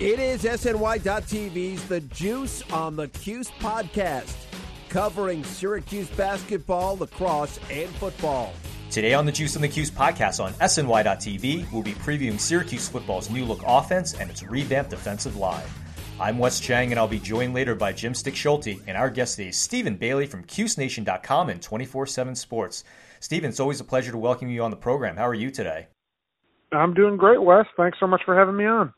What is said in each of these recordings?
It is SNY.TV's The Juice on the Cuse podcast, covering Syracuse basketball, lacrosse, and football. Today on the Juice on the Cuse podcast on SNY.TV, we'll be previewing Syracuse football's new look offense and its revamped defensive line. I'm Wes Cheng, and I'll be joined later by Jim Stechschulte, and our guest today is Stephen Bailey from CuseNation.com and 24 7 Sports. Stephen, it's always a pleasure to welcome you on the program. How are you today? I'm doing great, Wes. Thanks so much for having me on.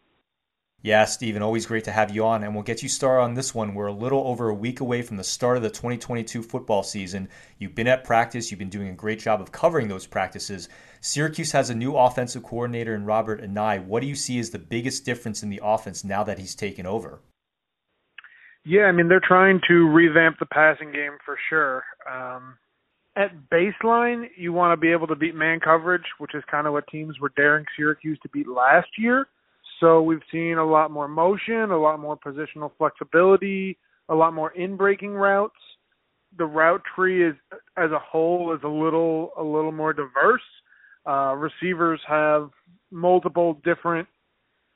Yeah, Stephen, always great to have you on, and we'll get you started on this one. We're a little over a week away from the start of the 2022 football season. You've been at practice, you've been doing a great job of covering those practices. Syracuse has a new offensive coordinator in Robert Anae. What do you see as the biggest difference in the offense now that he's taken over? Yeah, I mean, they're trying to revamp the passing game for sure. Um, at baseline, you want to be able to beat man coverage, which is kind of what teams were daring Syracuse to beat last year. So we've seen a lot more motion, a lot more positional flexibility, a lot more in breaking routes. The route tree is as a whole is a little a little more diverse. Uh, receivers have multiple different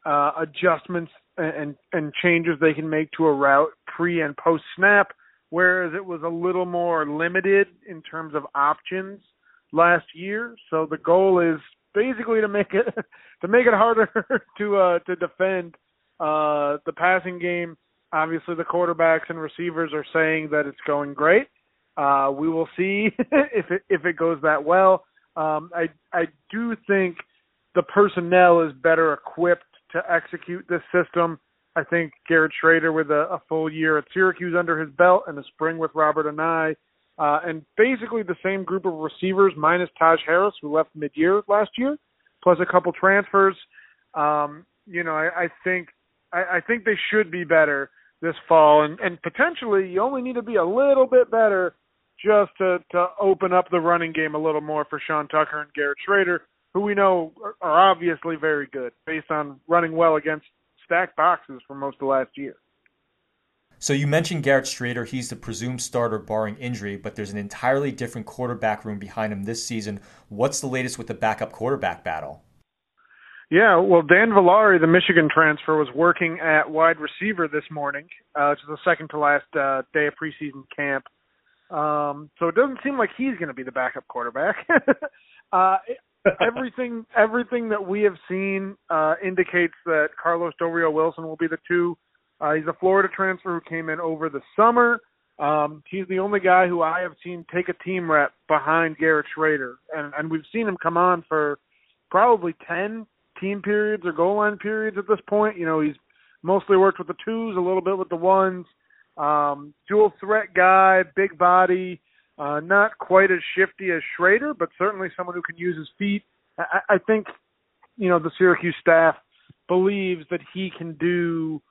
uh, adjustments and and changes they can make to a route pre and post snap, whereas it was a little more limited in terms of options last year. So the goal is basically to make it to make it harder to uh, to defend uh, the passing game. Obviously, the quarterbacks and receivers are saying that it's going great. Uh, we will see if it if it goes that well. Um, I I do think the personnel is better equipped to execute this system. I think Garrett Shrader with a, a full year at Syracuse under his belt and a spring with Robert Anae, uh, and basically the same group of receivers minus Taj Harris who left mid-year last year plus a couple transfers. Um, you know, I, I think I, I think they should be better this fall, and and potentially you only need to be a little bit better just to to open up the running game a little more for Sean Tucker and Garrett Shrader, who we know are, are obviously very good based on running well against stacked boxes for most of last year. So you mentioned Garrett Shrader. He's the presumed starter barring injury, but there's an entirely different quarterback room behind him this season. What's the latest with the backup quarterback battle? Yeah, well, Dan Villari, the Michigan transfer, was working at wide receiver this morning, uh, which is the second to last uh, day of preseason camp. Um, so it doesn't seem like he's going to be the backup quarterback. uh, everything, everything that we have seen uh, indicates that Carlos Del Rio Wilson will be the two uh, he's a Florida transfer who came in over the summer. Um, he's the only guy who I have seen take a team rep behind Garrett Shrader, and and we've seen him come on for probably ten team periods or goal line periods at this point. You know, he's mostly worked with the twos, a little bit with the ones. Um, dual threat guy, big body, uh, not quite as shifty as Shrader, but certainly someone who can use his feet. I, I think, you know, the Syracuse staff believes that he can do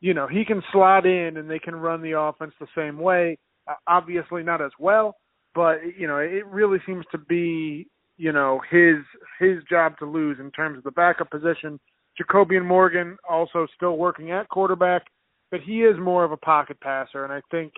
you know he can slot in and they can run the offense the same way. Uh, obviously not as well, but you know it really seems to be you know his his job to lose in terms of the backup position. Jacobian Morgan also still working at quarterback, but he is more of a pocket passer, and I think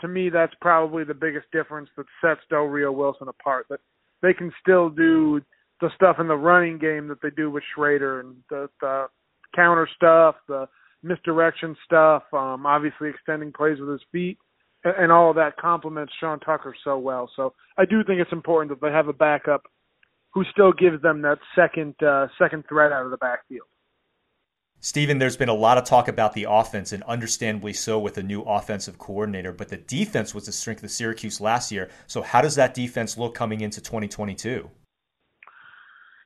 to me that's probably the biggest difference that sets Del Rio Wilson apart. That they can still do the stuff in the running game that they do with Shrader and the, the counter stuff, the misdirection stuff, um, obviously extending plays with his feet, and, and all of that complements Sean Tucker so well. So I do think it's important that they have a backup who still gives them that second uh, second threat out of the backfield. Stephen, there's been a lot of talk about the offense, and understandably so with a new offensive coordinator, but the defense was the strength of Syracuse last year. So, how does that defense look coming into 2022?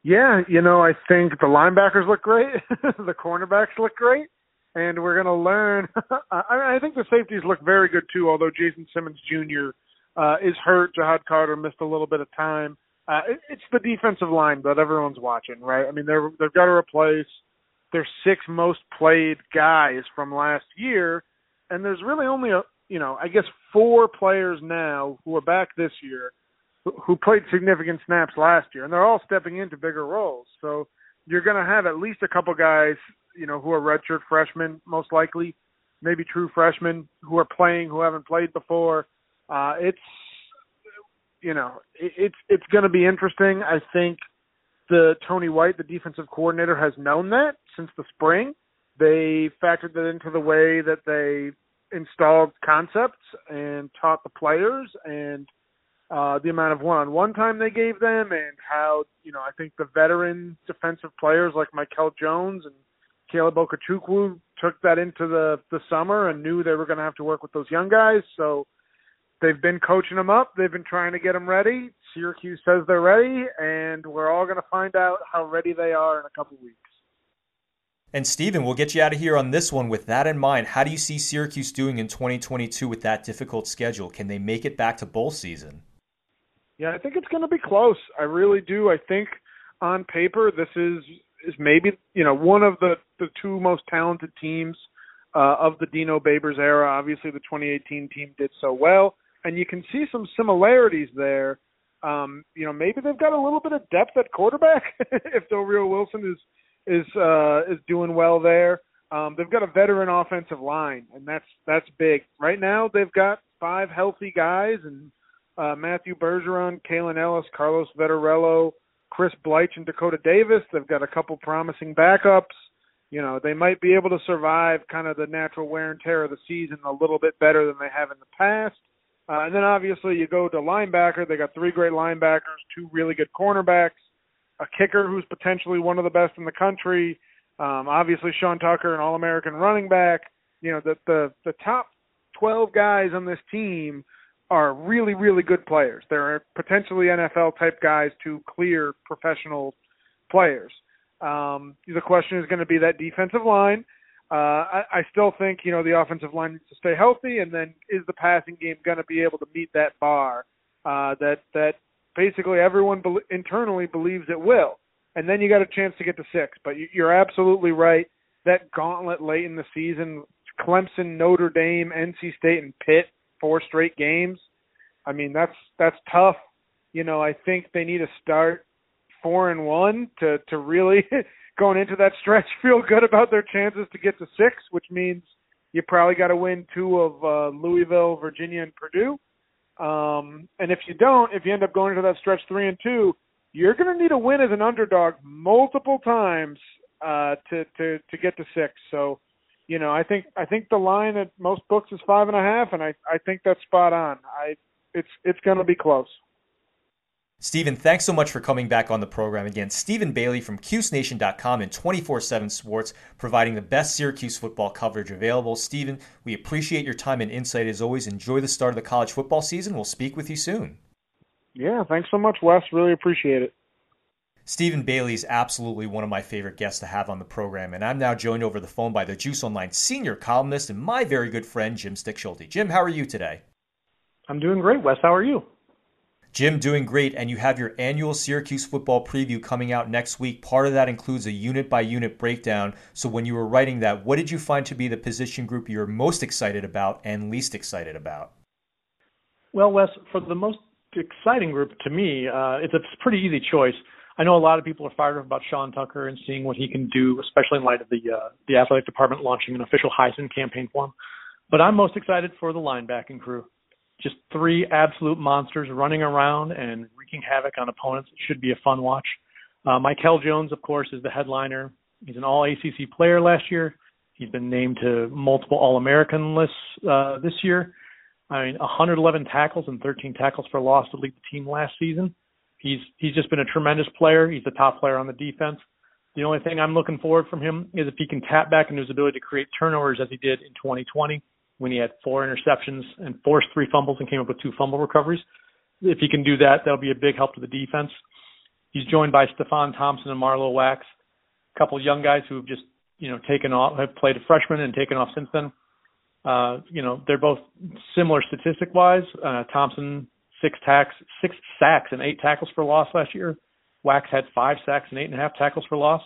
Yeah, you know, I think the linebackers look great, the cornerbacks look great and we're going to learn. I, I think the safeties look very good too, although Jason Simmons Jr. Uh, is hurt. Ja'Had Carter missed a little bit of time. Uh, it, it's the defensive line that everyone's watching, right? I mean, they're they've got to replace their six most played guys from last year, and there's really only a you know I guess four players now who are back this year who, played significant snaps last year, and they're all stepping into bigger roles. So you're going to have at least a couple guys you know, who are redshirt freshmen, most likely, maybe true freshmen who are playing who haven't played before. Uh, it's you know, it, it's it's going to be interesting. I think the Tony White, the defensive coordinator, has known that since the spring. They factored that into the way that they installed concepts and taught the players and uh, the amount of one-on-one time they gave them and how you know I think the veteran defensive players like Mikel Jones and Caleb Okechukwu took that into the the summer and knew they were going to have to work with those young guys. So they've been coaching them up. They've been trying to get them ready. Syracuse says they're ready, and we're all going to find out how ready they are in a couple weeks. And Stephen, we'll get you out of here on this one with that in mind. How do you see Syracuse doing in 2022 with that difficult schedule? Can they make it back to bowl season? Yeah, I think it's going to be close. I really do. I think on paper this is is maybe you know one of the the two most talented teams uh, of the Dino Babers era. Obviously, the 2018 team did so well, and you can see some similarities there. Um, you know, maybe they've got a little bit of depth at quarterback if Del Rio Wilson is is uh, is doing well there. Um, they've got a veteran offensive line, and that's that's big. Right now, they've got five healthy guys, and uh, Matthew Bergeron, Kalen Ellis, Carlos Vettorello, Chris Bleich, and Dakota Davis. They've got a couple promising backups. You know, they might be able to survive kind of the natural wear and tear of the season a little bit better than they have in the past. Uh, and then obviously you go to linebacker. They got three great linebackers, two really good cornerbacks a kicker who's potentially one of the best in the country. Um, obviously, Sean Tucker, an All-American running back. You know, the the the top 12 guys on this team are really really good players. They're potentially NFL type guys to clear professional players. Um, the question is going to be that defensive line. Uh, I, I still think you know the offensive line needs to stay healthy, and then is the passing game going to be able to meet that bar uh, that that basically everyone be- internally believes it will. And then you got a chance to get to six. But you- you're absolutely right. That gauntlet late in the season, Clemson, Notre Dame, NC State, and Pitt, four straight games. I mean, that's that's tough. You know, I think they need to start four and one to to really going into that stretch feel good about their chances to get to six, which means you probably got to win two of uh, Louisville, Virginia, and Purdue. Um, and if you don't, if you end up going into that stretch three and two, you're going to need a win as an underdog multiple times uh, to to to get to six. So, you know, I think I think the line at most books is five and a half, and I I think that's spot on. I it's it's going to be close. Stephen, thanks so much for coming back on the program again. Stephen Bailey from CuseNation.com and 24 7 Sports, providing the best Syracuse football coverage available. Stephen, we appreciate your time and insight as always. Enjoy the start of the college football season. We'll speak with you soon. Yeah, thanks so much, Wes. Really appreciate it. Stephen Bailey is absolutely one of my favorite guests to have on the program, and I'm now joined over the phone by the Juice Online senior columnist and my very good friend, Jim Stechschulte. Jim, how are you today? I'm doing great, Wes. How are you? Jim, doing great, and you have your annual Syracuse football preview coming out next week. Part of that includes a unit by unit breakdown. So, when you were writing that, what did you find to be the position group you're most excited about and least excited about? Well, Wes, for the most exciting group, to me, uh, it's a pretty easy choice. I know a lot of people are fired up about Sean Tucker and seeing what he can do, especially in light of the uh, the athletic department launching an official Heisman campaign for him. But I'm most excited for the linebacking crew just three absolute monsters running around and wreaking havoc on opponents. It should be a fun watch. Uh, Mikel Jones, of course, is the headliner. He's an All ACC player last year. He's been named to multiple All American lists uh, this year. I mean, 111 tackles and 13 tackles for loss to lead the team last season. He's he's just been a tremendous player. He's the top player on the defense. The only thing I'm looking forward from him is if he can tap back into his ability to create turnovers as he did in 2020 when he had four interceptions and forced three fumbles and came up with two fumble recoveries. If he can do that, that'll be a big help to the defense. He's joined by Stefon Thompson and Marlowe Wax, a couple young guys who have just you know taken off, have played a freshman and taken off since then. Uh, you know they're both similar statistic wise. Uh, Thompson six tacks, six sacks and eight tackles for loss last year. Wax had five sacks and eight and a half tackles for loss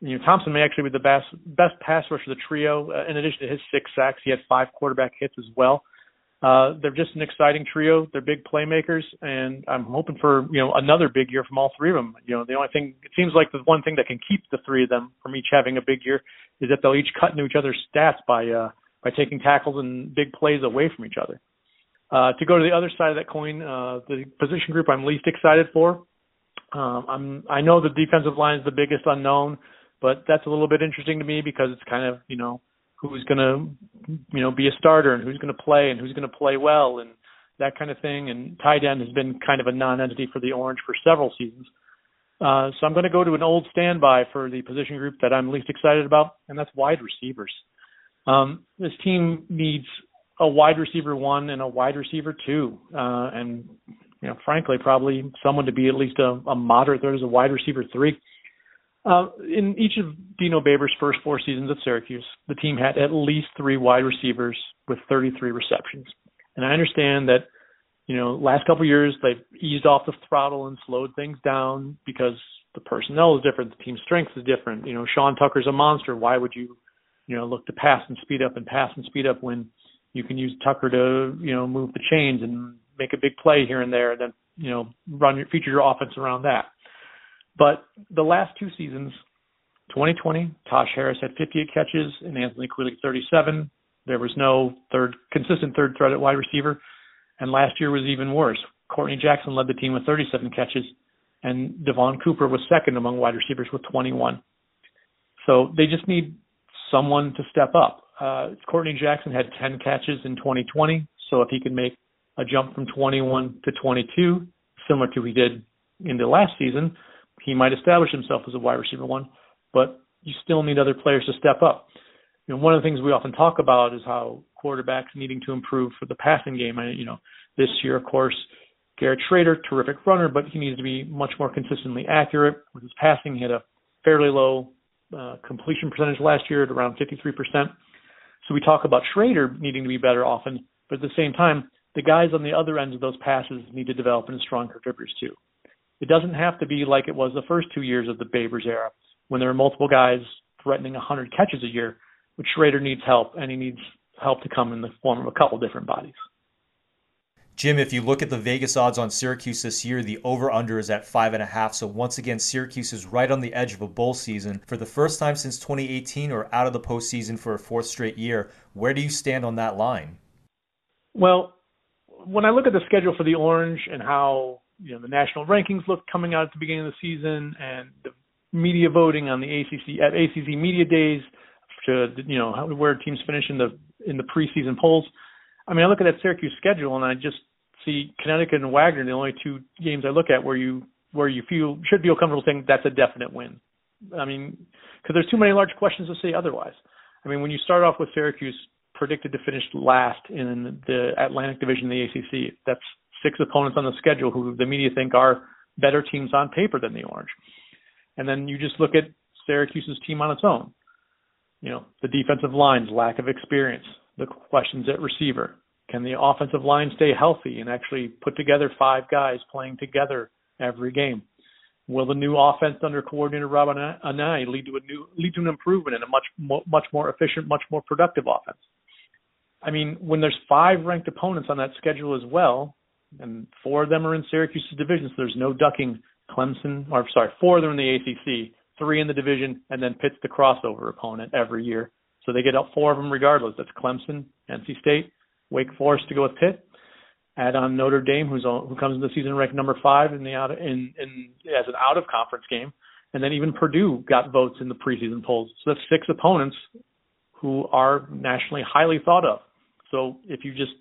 you know, Thompson may actually be the best best pass rusher of the trio. Uh, in addition to his six sacks, he had five quarterback hits as well. Uh, they're just an exciting trio. They're big playmakers, and I'm hoping for you know another big year from all three of them. You know, the only thing it seems like the one thing that can keep the three of them from each having a big year is that they'll each cut into each other's stats by uh, by taking tackles and big plays away from each other. Uh, to go to the other side of that coin, uh, the position group I'm least excited for. Um, I'm I know the defensive line is the biggest unknown, but that's a little bit interesting to me because it's kind of you know who's going to you know be a starter and who's going to play and who's going to play well and that kind of thing. And tight end has been kind of a non-entity for the Orange for several seasons. Uh, so I'm going to go to an old standby for the position group that I'm least excited about, and that's wide receivers. Um, this team needs a wide receiver one and a wide receiver two, uh, and you know, frankly, probably someone to be at least a, a moderate third as a wide receiver three. Uh, in each of Dino Babers' first four seasons at Syracuse, the team had at least three wide receivers with 33 receptions. And I understand that, you know, last couple years they've eased off the throttle and slowed things down because the personnel is different, the team strength is different. You know, Sean Tucker's a monster. Why would you, you know, look to pass and speed up and pass and speed up when you can use Tucker to, you know, move the chains and make a big play here and there, and then you know run your feature your offense around that. But the last two seasons, 2020, Taj Harris had 58 catches and Anthony Queeley 37. There was no third consistent third threat at wide receiver, and last year was even worse. Courtney Jackson led the team with 37 catches, and Devon Cooper was second among wide receivers with 21. So they just need someone to step up. Uh, Courtney Jackson had 10 catches in 2020, so if he can make a jump from 21 to 22, similar to he did in the last season, he might establish himself as a wide receiver one, but you still need other players to step up. You know, one of the things we often talk about is how quarterbacks needing to improve for the passing game. I, you know, this year, of course, Garrett Shrader, terrific runner, but he needs to be much more consistently accurate with his passing. He had a fairly low uh, completion percentage last year at around 53%. So we talk about Shrader needing to be better often, but at the same time, the guys on the other end of those passes need to develop into strong contributors too. It doesn't have to be like it was the first two years of the Babers era when there were multiple guys threatening 100 catches a year. But Shrader needs help, and he needs help to come in the form of a couple different bodies. Jim, if you look at the Vegas odds on Syracuse this year, the over under is at five and a half. So once again, Syracuse is right on the edge of a bowl season for the first time since 2018 or out of the postseason for a fourth straight year. Where do you stand on that line? Well, when I look at the schedule for the Orange and how you know the national rankings look coming out at the beginning of the season and the media voting on the ACC at ACC media days to you know how, where teams finish in the in the preseason polls. I mean, I look at that Syracuse schedule and I just see Connecticut and Wagner the only two games I look at where you where you feel should feel comfortable saying that's a definite win. I mean, because there's too many large questions to say otherwise. I mean, when you start off with Syracuse predicted to finish last in the Atlantic Division of the ACC. That's six opponents on the schedule who the media think are better teams on paper than the Orange. And then you just look at Syracuse's team on its own. You know, the defensive line's lack of experience, the questions at receiver. Can the offensive line stay healthy and actually put together five guys playing together every game? Will the new offense under coordinator Rob Anae lead to a new lead to an improvement in a much much more efficient, much more productive offense? I mean, when there's five ranked opponents on that schedule as well, and four of them are in Syracuse's division, so there's no ducking Clemson, or sorry, four of them in the ACC, three in the division, and then Pitt's the crossover opponent every year. So they get out four of them regardless. That's Clemson, NC State, Wake Forest to go with Pitt. Add on Notre Dame, who's on, who comes in the season ranked number five in the out in, in as an out of conference game, and then even Purdue got votes in the preseason polls. So that's six opponents who are nationally highly thought of. So if you just,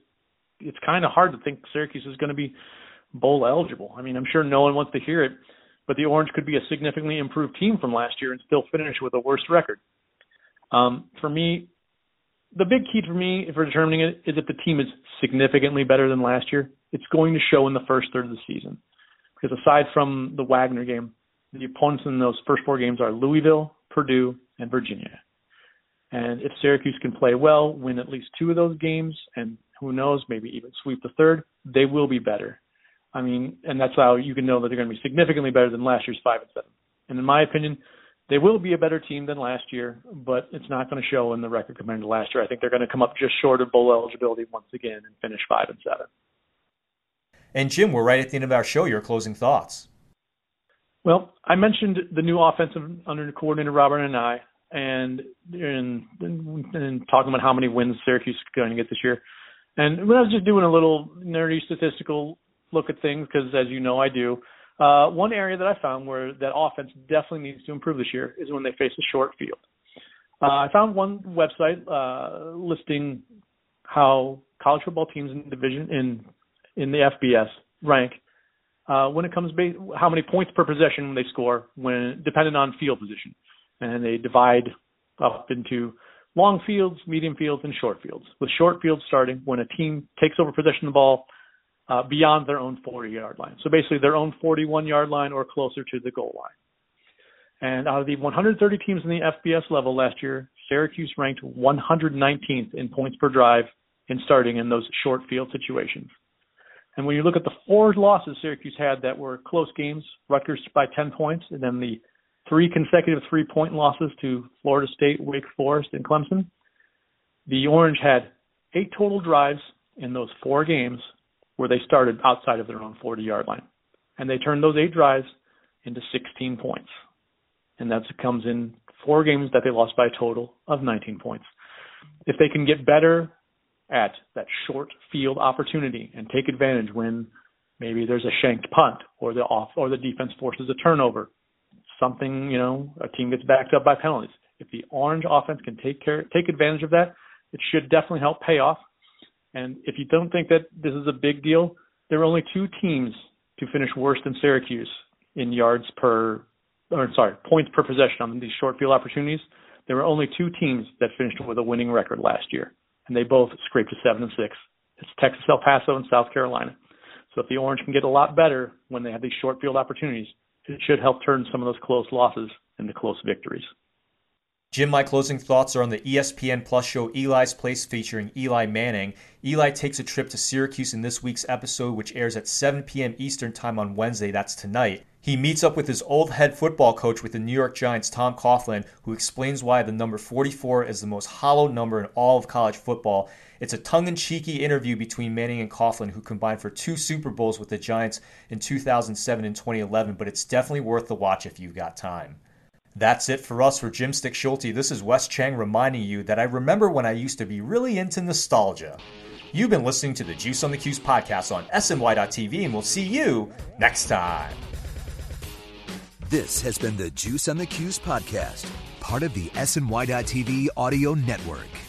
it's kind of hard to think Syracuse is going to be bowl eligible. I mean, I'm sure no one wants to hear it, but the Orange could be a significantly improved team from last year and still finish with a worse record. Um, for me, the big key for me for determining it is if the team is significantly better than last year. It's going to show in the first third of the season. Because aside from the Wagner game, the opponents in those first four games are Louisville, Purdue, and Virginia. And if Syracuse can play well, win at least two of those games, and who knows, maybe even sweep the third, they will be better. I mean, and that's how you can know that they're going to be significantly better than last year's five and seven. And in my opinion, they will be a better team than last year, but it's not going to show in the record compared to last year. I think they're going to come up just short of bowl eligibility once again and finish five and seven. And Jim, we're right at the end of our show. Your closing thoughts. Well, I mentioned the new offensive under coordinator Robert and and, and talking about how many wins Syracuse is going to get this year. And when I was just doing a little nerdy statistical look at things, because as you know I do, uh, one area that I found where that offense definitely needs to improve this year is when they face a short field. Uh, I found one website uh, listing how college football teams in division in in the FBS rank uh, when it comes to how many points per possession they score when dependent on field position, and they divide up into long fields, medium fields, and short fields. With short fields starting when a team takes over possession of the ball uh, beyond their own 40 yard line. So basically their own 41 yard line or closer to the goal line. And out of the 130 teams in the FBS level last year, Syracuse ranked 119th in points per drive in starting in those short field situations. And when you look at the four losses Syracuse had that were close games, Rutgers by 10 points, and then the three consecutive three point losses to Florida State, Wake Forest, and Clemson, the Orange had eight total drives in those four games where they started outside of their own 40 yard line. And they turned those eight drives into 16 points. And that comes in four games that they lost by a total of 19 points. If they can get better at that short field opportunity and take advantage when maybe there's a shanked punt or the off or the defense forces a turnover, something, you know, a team gets backed up by penalties. If the orange offense can take care take advantage of that, it should definitely help pay off and if you don't think that this is a big deal, there are only two teams to finish worse than Syracuse in yards per, or sorry, points per possession on these short field opportunities. There were only two teams that finished with a winning record last year, and they both scraped to seven and six. It's Texas El Paso and South Carolina. So if the Orange can get a lot better when they have these short field opportunities, it should help turn some of those close losses into close victories. Jim, my closing thoughts are on the ESPN Plus show Eli's Place featuring Eli Manning. Eli takes a trip to Syracuse in this week's episode, which airs at 7 p.m. Eastern Time on Wednesday. That's tonight. He meets up with his old head football coach with the New York Giants, Tom Coughlin, who explains why the number 44 is the most hollowed number in all of college football. It's a tongue in cheeky interview between Manning and Coughlin, who combined for two Super Bowls with the Giants in 2007 and 2011, but it's definitely worth the watch if you've got time. That's it for us for Jim Stechschulte. This is Wes Cheng reminding you that I remember when I used to be really into nostalgia. You've been listening to the Juice on the Cuse podcast on SNY.TV, and we'll see you next time. This has been the Juice on the Cuse podcast, part of the SNY.TV audio network.